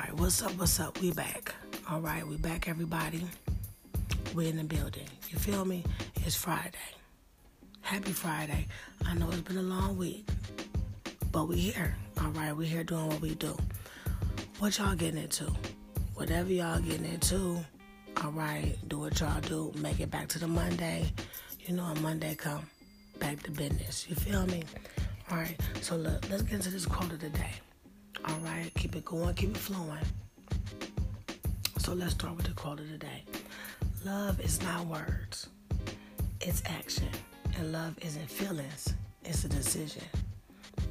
right, what's up? What's up? We back. All right, we back, everybody. We're in the building. You feel me? It's Friday. Happy Friday. I know it's been a long week, but we here. All right, we here doing what we do. What y'all getting into? Whatever y'all getting into, all right, do what y'all do. Make it back to the Monday. You know, on Monday come back to business. You feel me? All right, so look, let's get into this quote of the day. All right, keep it going, keep it flowing. So let's start with the quote of the day. Love is not words, it's action. And love isn't feelings, it's a decision.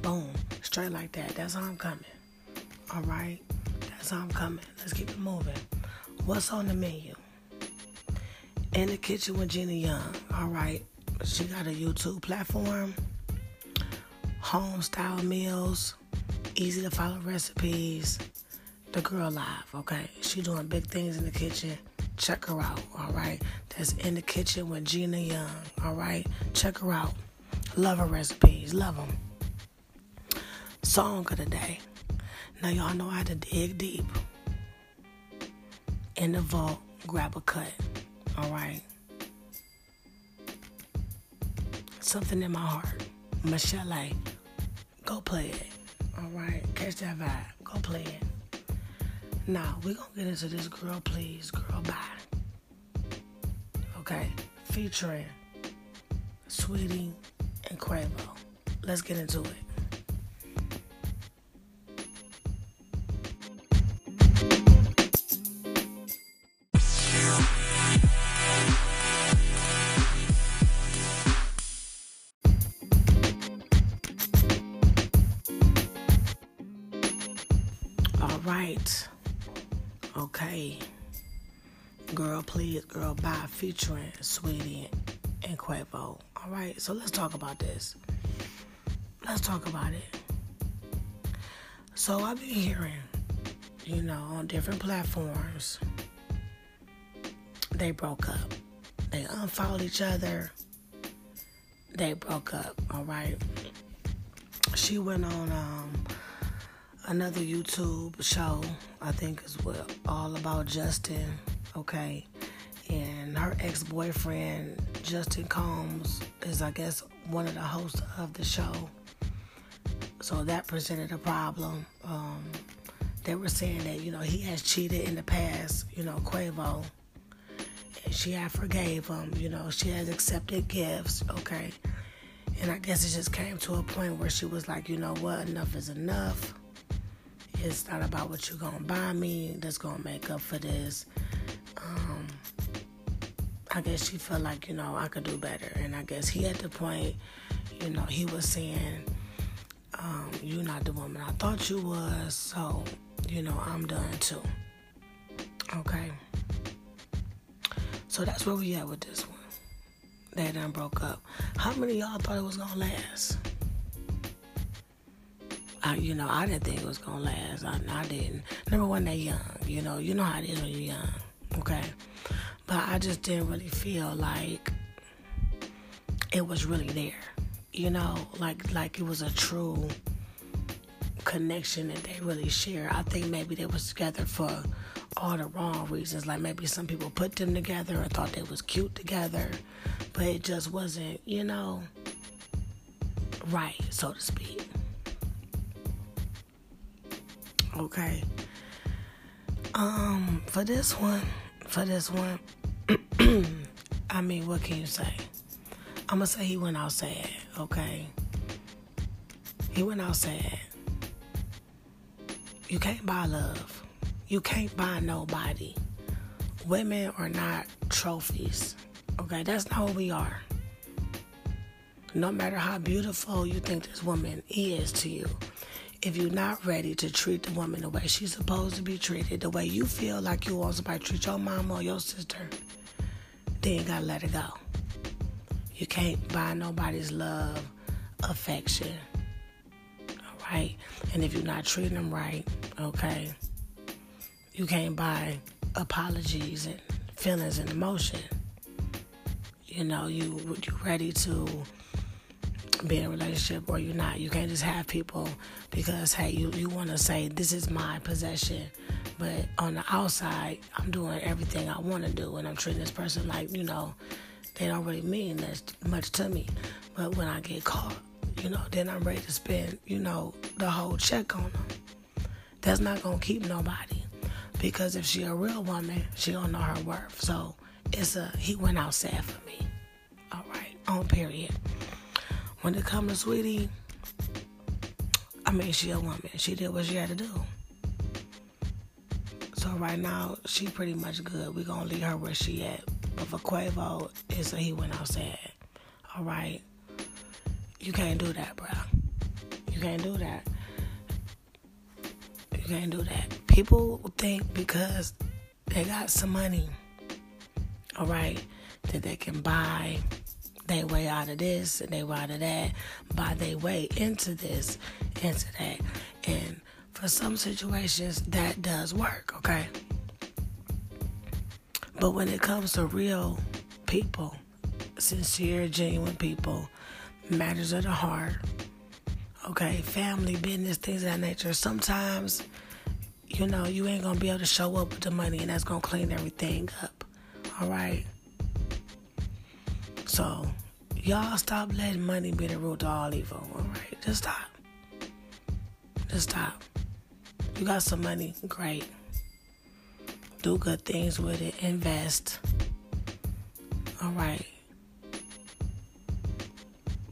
Boom, straight like that. That's how I'm coming. All right, that's how I'm coming. Let's keep it moving. What's on the menu? In the kitchen with Gina Young. All right, she got a YouTube platform, home style meals easy to follow recipes. The girl live, okay? She doing big things in the kitchen. Check her out, all right? That's in the kitchen with Gina Young, all right? Check her out. Love her recipes, love them. Song of the day. Now y'all know how to dig deep. In the vault, grab a cut, all right? Something in my heart. Michelle, go play it. All right, catch that vibe. Go play it. Now we're gonna get into this girl please, girl bye. Okay, featuring Saweetie and Quavo. Let's get into it. Featuring Saweetie and Quavo. All right, so let's talk about this. Let's talk about it. So I've been hearing, you know, on different platforms, they broke up. They unfollowed each other. They broke up. All right. She went on um, another YouTube show, I think is what all about Justin, okay? And her ex-boyfriend, Justin Combs, is I guess one of the hosts of the show. So that presented a problem. Um, they were saying that, you know, he has cheated in the past, you know, Quavo. And she had forgave him, you know, she has accepted gifts, okay? And I guess it just came to a point where she was like, you know what, enough is enough. It's not about what you're gonna buy me that's gonna make up for this. Um, I guess she felt like you know I could do better, and I guess he at the point, you know, he was saying, um, "You're not the woman I thought you was," so you know I'm done too. Okay. So that's where we at with this one. They done broke up. How many y'all thought it was gonna last? I, you know, I didn't think it was gonna last. I, I didn't. Number one, they young. You know, you know how it is when you're young. Okay, but I just didn't really feel like it was really there. You know, like like it was a true connection that they really share. I think maybe they was together for all the wrong reasons. Like maybe some people put them together or thought they was cute together, but it just wasn't, you know, right, so to speak. Okay. Um, for this one, for this one, I mean, what can you say? I'm gonna say he went out sad, okay? He went out sad. You can't buy love. You can't buy nobody. Women are not trophies, okay? That's not who we are. No matter how beautiful you think this woman is to you, if you're not ready to treat the woman the way she's supposed to be treated, the way you feel like you want somebody to treat your mom or your sister, then you gotta let it go. You can't buy nobody's love, affection. Alright? And if you're not treating them right, okay, you can't buy apologies and feelings and emotion. You know, you you ready to be in a relationship or you're not. You can't just have people because hey, you, you want to say this is my possession. But on the outside, I'm doing everything I want to do, and I'm treating this person like, you know, they don't really mean that much to me. But when I get caught, you know, then I'm ready to spend, you know, the whole check on them. That's not gonna keep nobody. Because if she a real woman, she don't know her worth. So it's a he went out sad for me. All right, on period. When it comes to Saweetie, I mean she a woman. She did what she had to do. So right now she pretty much good. We gonna leave her where she at. But for Quavo, it's a he went outside. All right, you can't do that, bro. You can't do that. You can't do that. People think because they got some money, all right, that they can buy their way out of this and they way out of that, by their way into this, into that. And for some situations, that does work, okay? But when it comes to real people, sincere, genuine people, matters of the heart, okay, family, business, things of that nature, sometimes, you know, you ain't gonna be able to show up with the money and that's gonna clean everything up, all right? So, y'all stop letting money be the root to all evil, all right? Just stop. Just stop. You got some money, great. Do good things with it, invest. All right.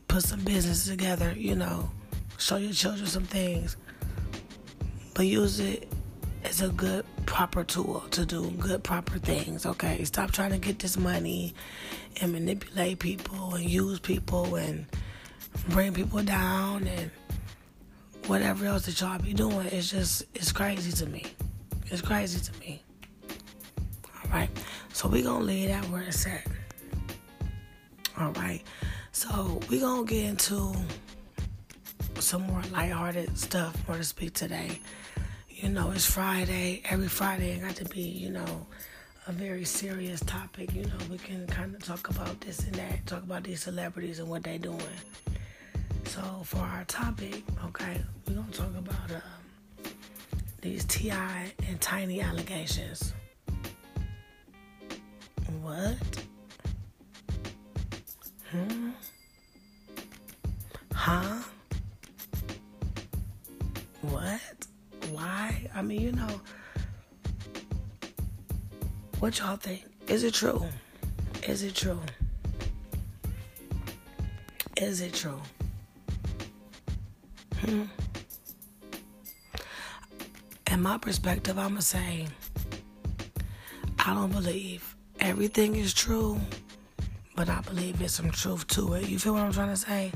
Put some business together, you know. Show your children some things. But use it as a good, proper tool to do good, proper things, okay? Stop trying to get this money and manipulate people and use people and bring people down and whatever else that y'all be doing. It's just, it's crazy to me. It's crazy to me. All right. So we gonna leave that where it's at. All right. So we gonna get into some more lighthearted stuff, more to speak today. You know, it's Friday. Every Friday, it got to be, you know, a very serious topic. You know, we can kind of talk about this and that, talk about these celebrities and what they're doing. So for our topic, okay, we're gonna talk about um, these T.I. and Tiny allegations. I mean, you know, what y'all think? Is it true? Is it true? Is it true? Hmm. In my perspective, I'm going to say, I don't believe everything is true, but I believe there's some truth to it. You feel what I'm trying to say?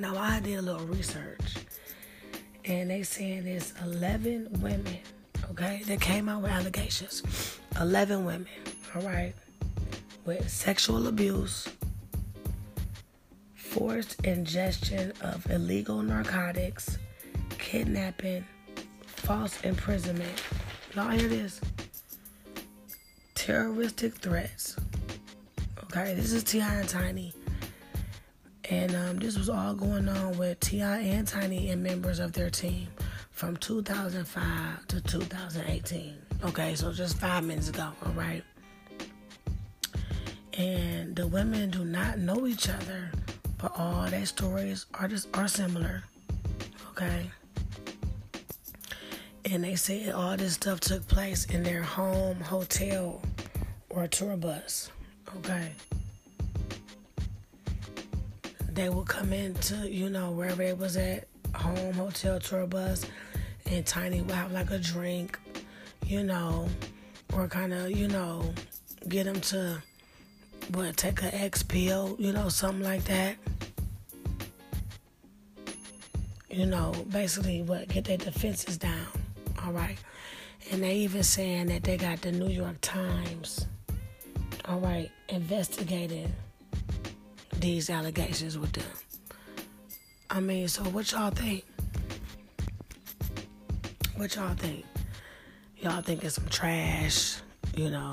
Now, I did a little research, and they saying there's 11 women, okay, that came out with allegations. 11 women, all right, with sexual abuse, forced ingestion of illegal narcotics, kidnapping, false imprisonment. Y'all hear this? Terroristic threats. Okay, this is T.I. and Tiny. And um, this was all going on with T.I. and Tiny and members of their team from 2005 to 2018. Okay, so just five minutes ago, all right? And the women do not know each other but all their stories are just are similar. Okay. And they said all this stuff took place in their home hotel or tour bus. Okay. They would come into, you know, wherever it was at, home, hotel, tour bus, and Tiny would have like a drink, you know, or kind of, you know, get them to what take a X pill, you know, something like that. You know, basically what get their defenses down. All right. And they even saying that they got the New York Times, all right, investigating these allegations with them. I mean, so what y'all think? What y'all think? Y'all think it's some trash, you know?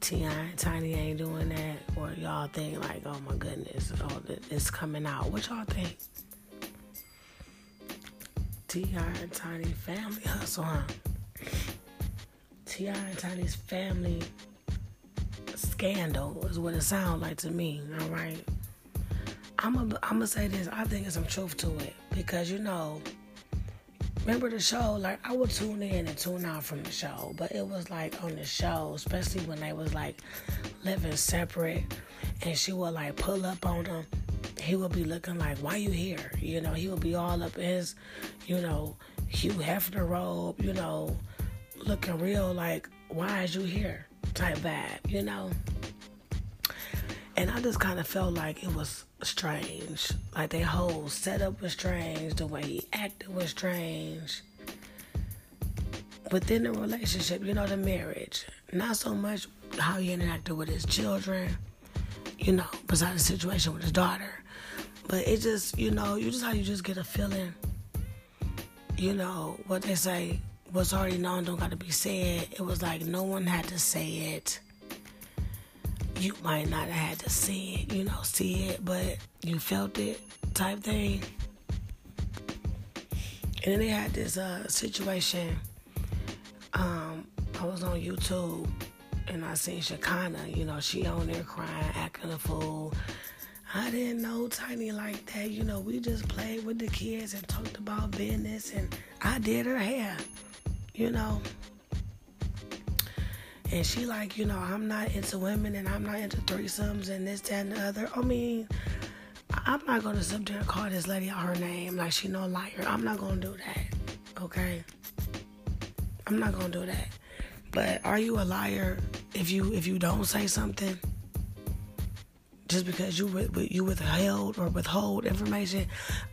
T.I. And Tiny ain't doing that, or y'all think like, oh my goodness, oh, it's coming out. What y'all think? T.I. and Tiny family hustle, huh? T.I. and Tiny's family scandal is what it sounds like to me, all right? I'm gonna I'm gonna say this. I think there's some truth to it because you know, remember the show? Like I would tune in and tune out from the show, but it was like on the show, especially when they was like living separate, and she would like pull up on him. He would be looking like, "Why you here?" You know, he would be all up in his, you know, Hugh Hefner robe. You know, looking real like, "Why is you here?" Type vibe. You know. And I just kind of felt like it was strange. Like their whole setup was strange. The way he acted was strange. Within the relationship, you know, the marriage, not so much how he interacted with his children, you know, besides the situation with his daughter. But it just, you know, you just how you just get a feeling, you know, what they say, what's already known don't got to be said. It was like no one had to say it you might not have had to see it, you know, see it, but you felt it type thing. And then they had this uh, situation. Um, I was on YouTube and I seen Shekinah, you know, she on there crying, acting a fool. I didn't know Tiny like that. You know, we just played with the kids and talked about business and I did her hair, you know. And she like, you know, I'm not into women and I'm not into threesomes and this, that, and the other. I mean, I'm not gonna sit there and call this lady out her name like she no liar. I'm not gonna do that. Okay. I'm not gonna do that. But are you a liar if you if you don't say something? Just because you you withheld or withhold information,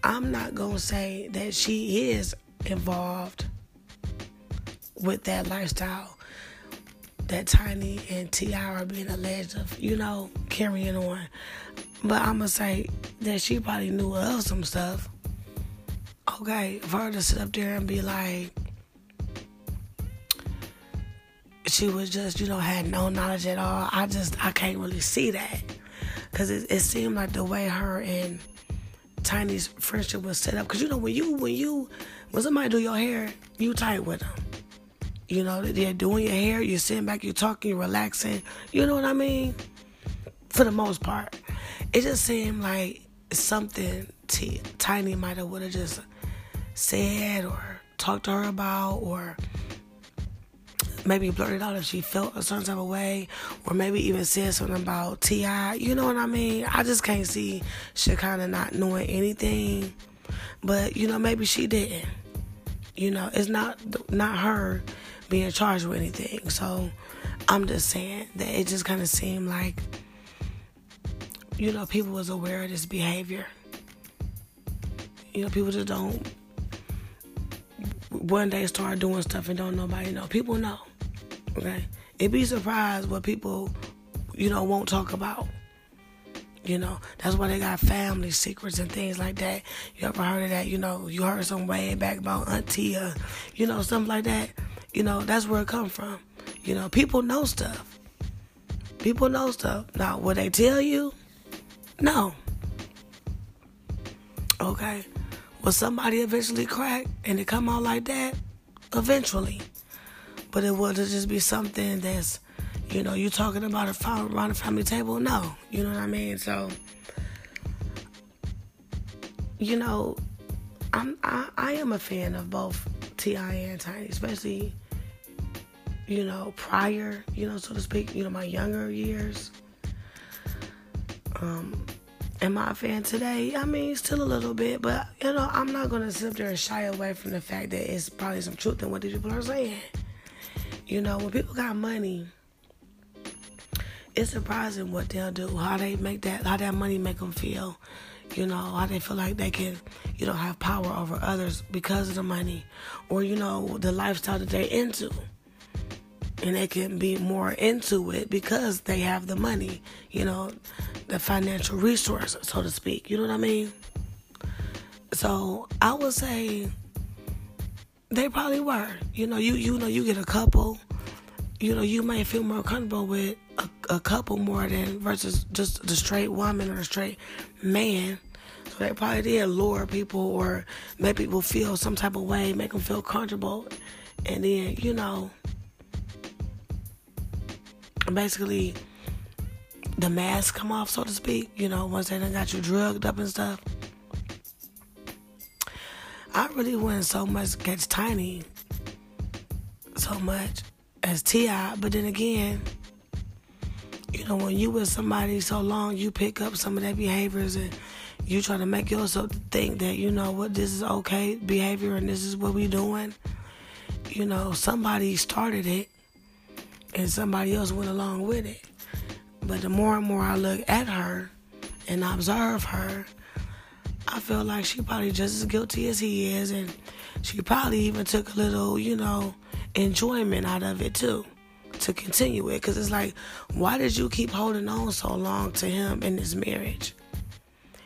I'm not gonna say that she is involved with that lifestyle that Tiny and T.I. are being alleged of, you know, carrying on. But I'm gonna say that she probably knew of some stuff. Okay, for her to sit up there and be like, she was just, you know, had no knowledge at all. I just, I can't really see that. Cause it, it seemed like the way her and Tiny's friendship was set up. Cause you know, when you, when you, when somebody do your hair, you tight with them. You know, they're doing your hair, you're sitting back, you're talking, you're relaxing. You know what I mean? For the most part. It just seemed like something T- Tiny might have would have just said or talked to her about or maybe blurted out if she felt a certain type of way, or maybe even said something about T.I. You know what I mean? I just can't see she kind of not knowing anything, but you know maybe she didn't. You know, it's not not her being charged with anything. So I'm just saying that it just kind of seemed like, you know, people was aware of this behavior. You know, people just don't one day start doing stuff and don't nobody know. People know. Okay? It'd be surprised what people, you know, won't talk about. You know, that's why they got family secrets and things like that. You ever heard of that? You know, you heard some way back about auntie or, you know, something like that. You know, that's where it come from. You know, people know stuff. People know stuff. Now, will they tell you? No. Okay. Will somebody eventually crack and it come out like that? Eventually. But it will just be something that's, you know, you talking about it around the family table? No. You know what I mean? So, you know, I'm I, I am a fan of both T.I. and Tiny, especially you know, prior, you know, so to speak, you know, my younger years. Um, am I a fan today? I mean, still a little bit, but you know, I'm not gonna sit there and shy away from the fact that it's probably some truth in what these people are saying. You know, when people got money, it's surprising what they'll do, how they make that, how that money make them feel. You know, how they feel like they can, you know, have power over others because of the money, or you know, the lifestyle that they're into and they can be more into it because they have the money, you know, the financial resource, so to speak. You know what I mean? So I would say they probably were. You know, you you know you get a couple. You know, you might feel more comfortable with a, a couple more than versus just the straight woman or the straight man. So they probably did lure people or make people feel some type of way, make them feel comfortable. And then, you know, basically the mask come off, so to speak, you know, once they done got you drugged up and stuff. I really wouldn't so much catch Tiny so much as T.I., but then again, you know, when you with somebody so long, you pick up some of their behaviors and you try to make yourself think that, you know what, this is okay behavior and this is what we doing. You know, somebody started it and somebody else went along with it. But the more and more I look at her and observe her, I feel like she probably just as guilty as he is, and she probably even took a little, you know, enjoyment out of it too to continue it. Because it's like, why did you keep holding on so long to him in this marriage?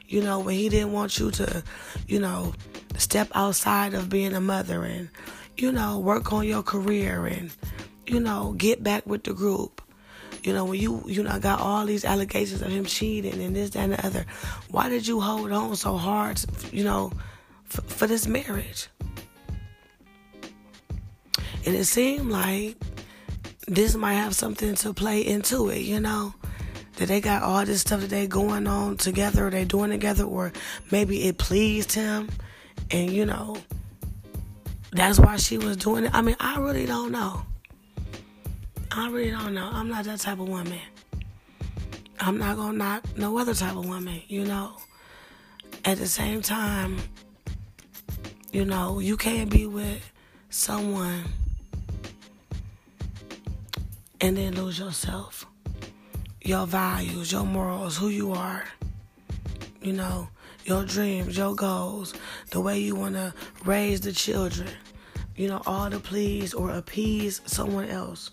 You know, when he didn't want you to, you know, step outside of being a mother and, you know, work on your career and, you know, get back with the group. You know, when you, you know, got all these allegations of him cheating and this, that, and the other, why did you hold on so hard, you know, for, for this marriage? And it seemed like this might have something to play into it, you know? That they got all this stuff that they going on together, or they doing together, or maybe it pleased him, and you know, that's why she was doing it. I mean, I really don't know. I really don't know. I'm not that type of woman. I'm not gonna knock no other type of woman, you know. At the same time, you know, you can't be with someone and then lose yourself, your values, your morals, who you are, you know, your dreams, your goals, the way you want to raise the children, you know, all to please or appease someone else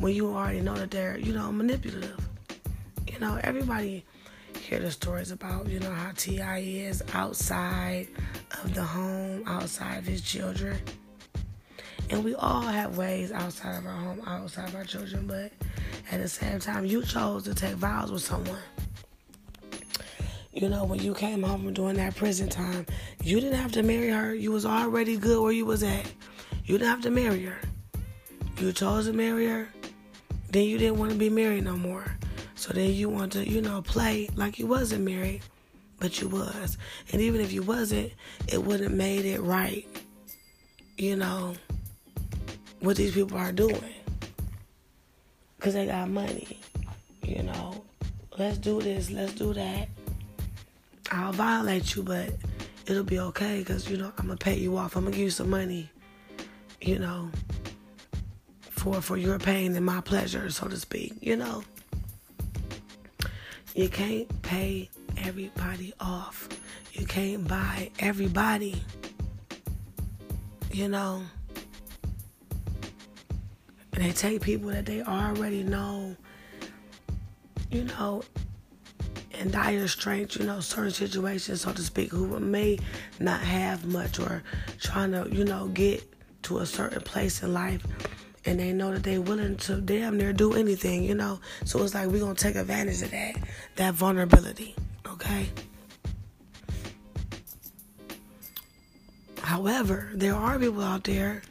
when you already know that they're, you know, manipulative. You know, everybody hear the stories about, you know, how T.I. is outside of the home, outside of his children. And we all have ways outside of our home, outside of our children, but at the same time, you chose to take vows with someone. You know, when you came home from doing that prison time, you didn't have to marry her. You was already good where you was at. You didn't have to marry her. You chose to marry her. Then you didn't want to be married no more. So then you want to, you know, play like you wasn't married, but you was. And even if you wasn't, it wouldn't made it right. You know, what these people are doing because they got money. You know, let's do this, let's do that. I'll violate you, but it'll be okay because you know I'm gonna pay you off. I'm gonna give you some money. You know, for for your pain and my pleasure, so to speak. You know, you can't pay everybody off. You can't buy everybody. You know. And they take people that they already know, you know, in dire straits, you know, certain situations, so to speak, who may not have much or trying to, you know, get to a certain place in life. And they know that they're willing to damn near do anything, you know. So it's like we're gonna take advantage of that, that vulnerability, okay? However, there are people out there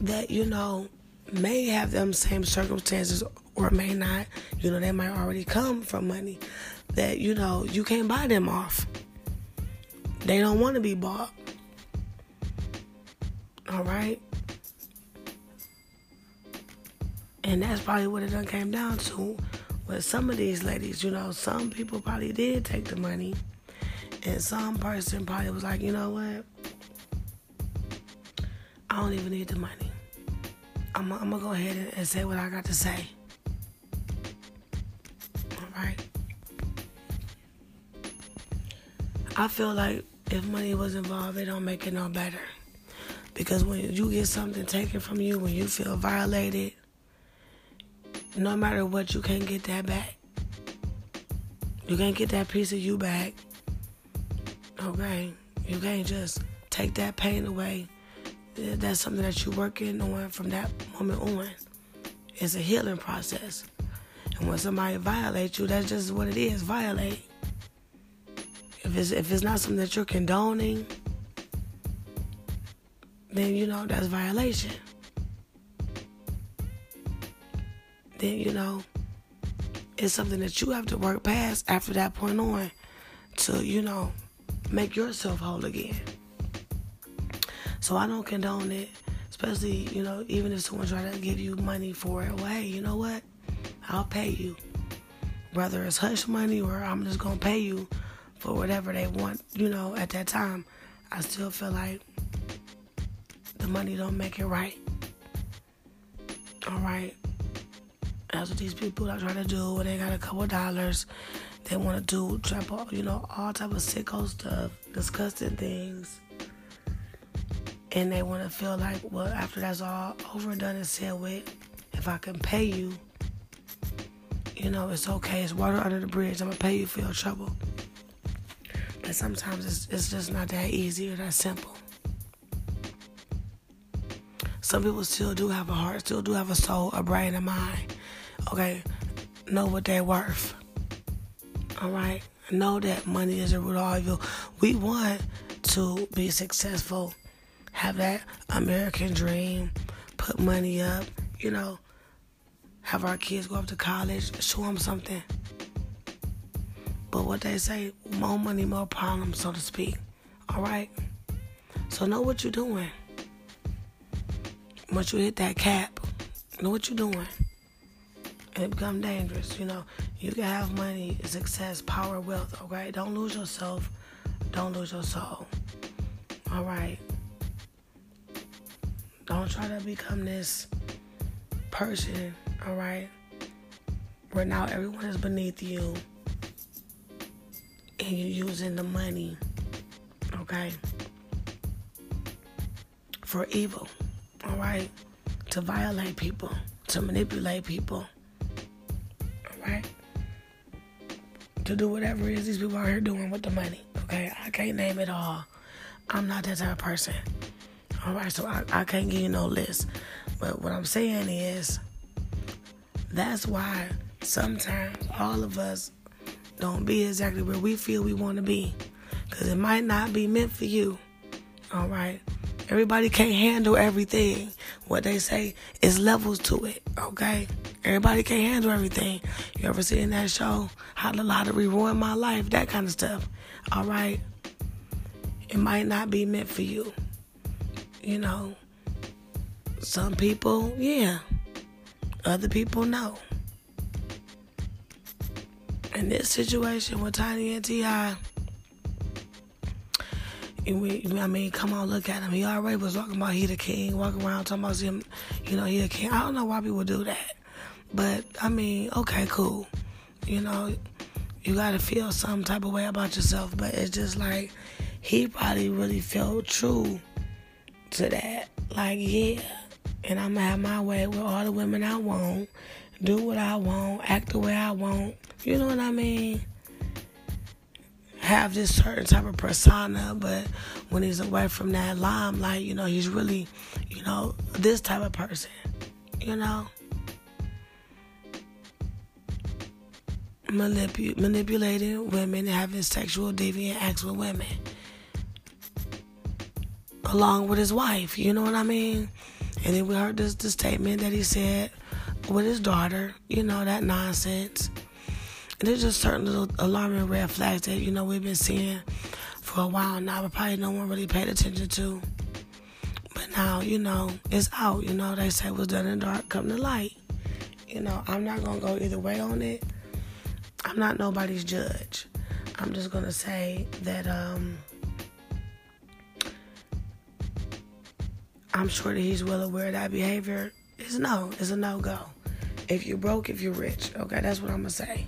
that, you know, may have them same circumstances or may not. You know, they might already come from money that, you know, you can't buy them off. They don't want to be bought. All right? And that's probably what it done came down to with some of these ladies. You know, some people probably did take the money. And some person probably was like, you know what? I don't even need the money. I'm, I'm gonna go ahead and, and say what I got to say. All right. I feel like if money was involved, it don't make it no better. Because when you get something taken from you, when you feel violated, no matter what, you can't get that back. You can't get that piece of you back. Okay? You can't just take that pain away that's something that you're working on from that moment on. It's a healing process. And when somebody violates you, that's just what it is violate. if it's if it's not something that you're condoning, then you know that's violation. Then you know it's something that you have to work past after that point on to, you know, make yourself whole again. So I don't condone it, especially, you know, even if someone try to give you money for it. Well, hey, you know what? I'll pay you. Whether it's hush money or I'm just gonna pay you for whatever they want, you know, at that time, I still feel like the money don't make it right. All right. That's what these people are trying to do when they got a couple dollars. They want to do, trap, you know, all type of sicko stuff, disgusting things. And they want to feel like, well, after that's all over and done and said with, if I can pay you, you know, it's okay. It's water under the bridge. I'm to pay you for your trouble. But sometimes it's, it's just not that easy or that simple. Some people still do have a heart, still do have a soul, a brain, a mind okay, know what they're worth. All right, know that money is a root of all evil. We want to be successful, have that American dream, put money up, you know, have our kids go up to college, show them something. But what they say, more money, more problems, so to speak. All right? So know what you're doing. Once you hit that cap, know what you're doing it become dangerous. You know, you can have money, success, power, wealth. Okay, don't lose yourself. Don't lose your soul. All right. Don't try to become this person. All right. Where now everyone is beneath you, and you're using the money. Okay. For evil. All right. To violate people. To manipulate people right? To do whatever it is these people are here doing with the money. Okay, I can't name it all. I'm not that type of person. All right, so I, I can't give you no list. But what I'm saying is, that's why sometimes all of us don't be exactly where we feel we want to be. Because it might not be meant for you. All right. Everybody can't handle everything. What they say is levels to it, okay? Everybody can't handle everything. You ever seen that show? How the lottery ruined my life, that kind of stuff. All right? It might not be meant for you. You know, some people, yeah. Other people, no. In this situation with Tiny and T.I., we, I mean, come on, look at him. He already was talking about he the king, walking around talking about him, you know, he the king. I don't know why people do that. But, I mean, okay, cool. You know, you got to feel some type of way about yourself. But it's just like, he probably really felt true to that. Like, yeah, and I'm going to have my way with all the women I want, do what I want, act the way I want. You know what I mean? have this certain type of persona, but when he's away from that limelight, you know, he's really, you know, this type of person, you know. Manipu- manipulating women, having sexual deviant acts with women, along with his wife. You know what I mean? And then we heard this, this statement that he said with his daughter. You know that nonsense. And there's just certain little alarming red flags that, you know, we've been seeing for a while now, but probably no one really paid attention to. But now, you know, it's out. You know, they say what's done in the dark come to light. You know, I'm not to go either way on it. I'm not nobody's judge. I'm just going to say that, um, I'm sure that he's well aware that behavior. is no, it's a no go. If you're broke, if you're rich, okay, that's what I'm gonna say.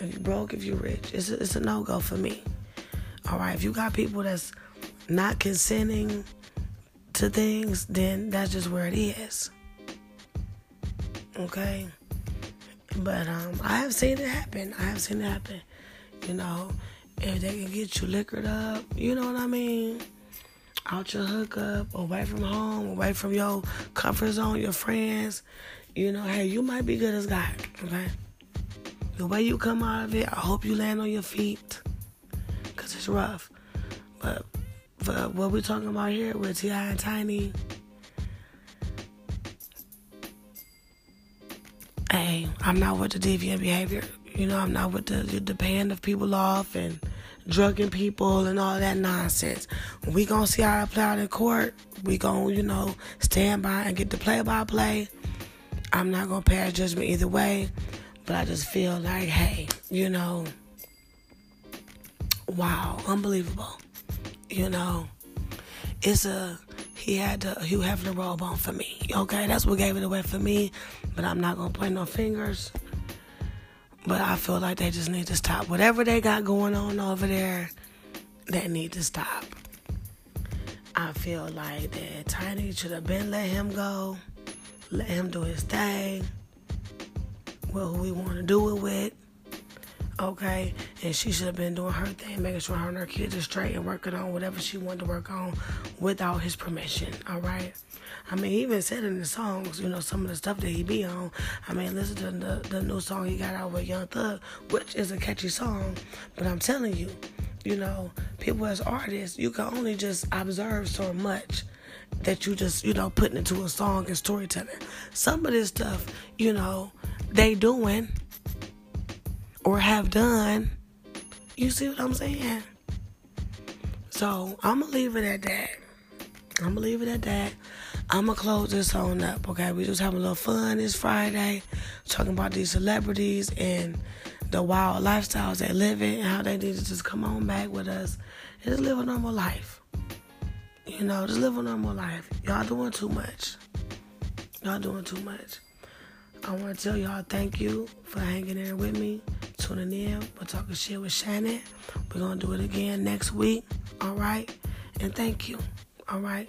If you're broke, if you're rich, it's a, it's a no go for me. All right, if you got people that's not consenting to things, then that's just where it is. Okay, but um, I have seen it happen. I have seen it happen. You know, if they can get you liquored up, you know what I mean out your hookup, away from home, away from your comfort zone, your friends. You know, hey, you might be good as God, okay? The way you come out of it, I hope you land on your feet. because it's rough. But for what we're talking about here with T.I. and Tiny, hey, I'm not with the deviant behavior. You know, I'm not with the, the paying of people off and drugging people and all that nonsense. We gonna see how it play out in court. We gonna, you know, stand by and get the play by play. I'm not gonna pass judgment either way, but I just feel like, hey, you know, wow, unbelievable. You know, it's a he had the Hugh Hefner robe on for me. Okay, that's what gave it away for me. But I'm not gonna point no fingers. But I feel like they just need to stop. Whatever they got going on over there, they need to stop. I feel like that Tiny should have been let him go, let him do his thing, Well, who we want to do it with. Okay, and she should have been doing her thing, making sure her and her kids are straight and working on whatever she wanted to work on without his permission. All right. I mean, he even said in the songs, you know, some of the stuff that he be on. I mean, listen to the, the new song he got out with Young Thug, which is a catchy song. But I'm telling you, you know, people as artists, you can only just observe so much that you just, you know, putting into a song and storytelling. Some of this stuff, you know, they doing or have done. You see what I'm saying? So I'm gonna leave it at that. I'm gonna leave it at that. I'm gonna close this on up, okay? We just having a little fun this Friday, talking about these celebrities and the wild lifestyles they live in and how they need to just come on back with us and just live a normal life. You know, just live a normal life. Y'all doing too much. Y'all doing too much. I want to tell y'all thank you for hanging in with me, tuning in. We're talking shit with Shannon. We're gonna do it again next week. All right, and thank you. All right.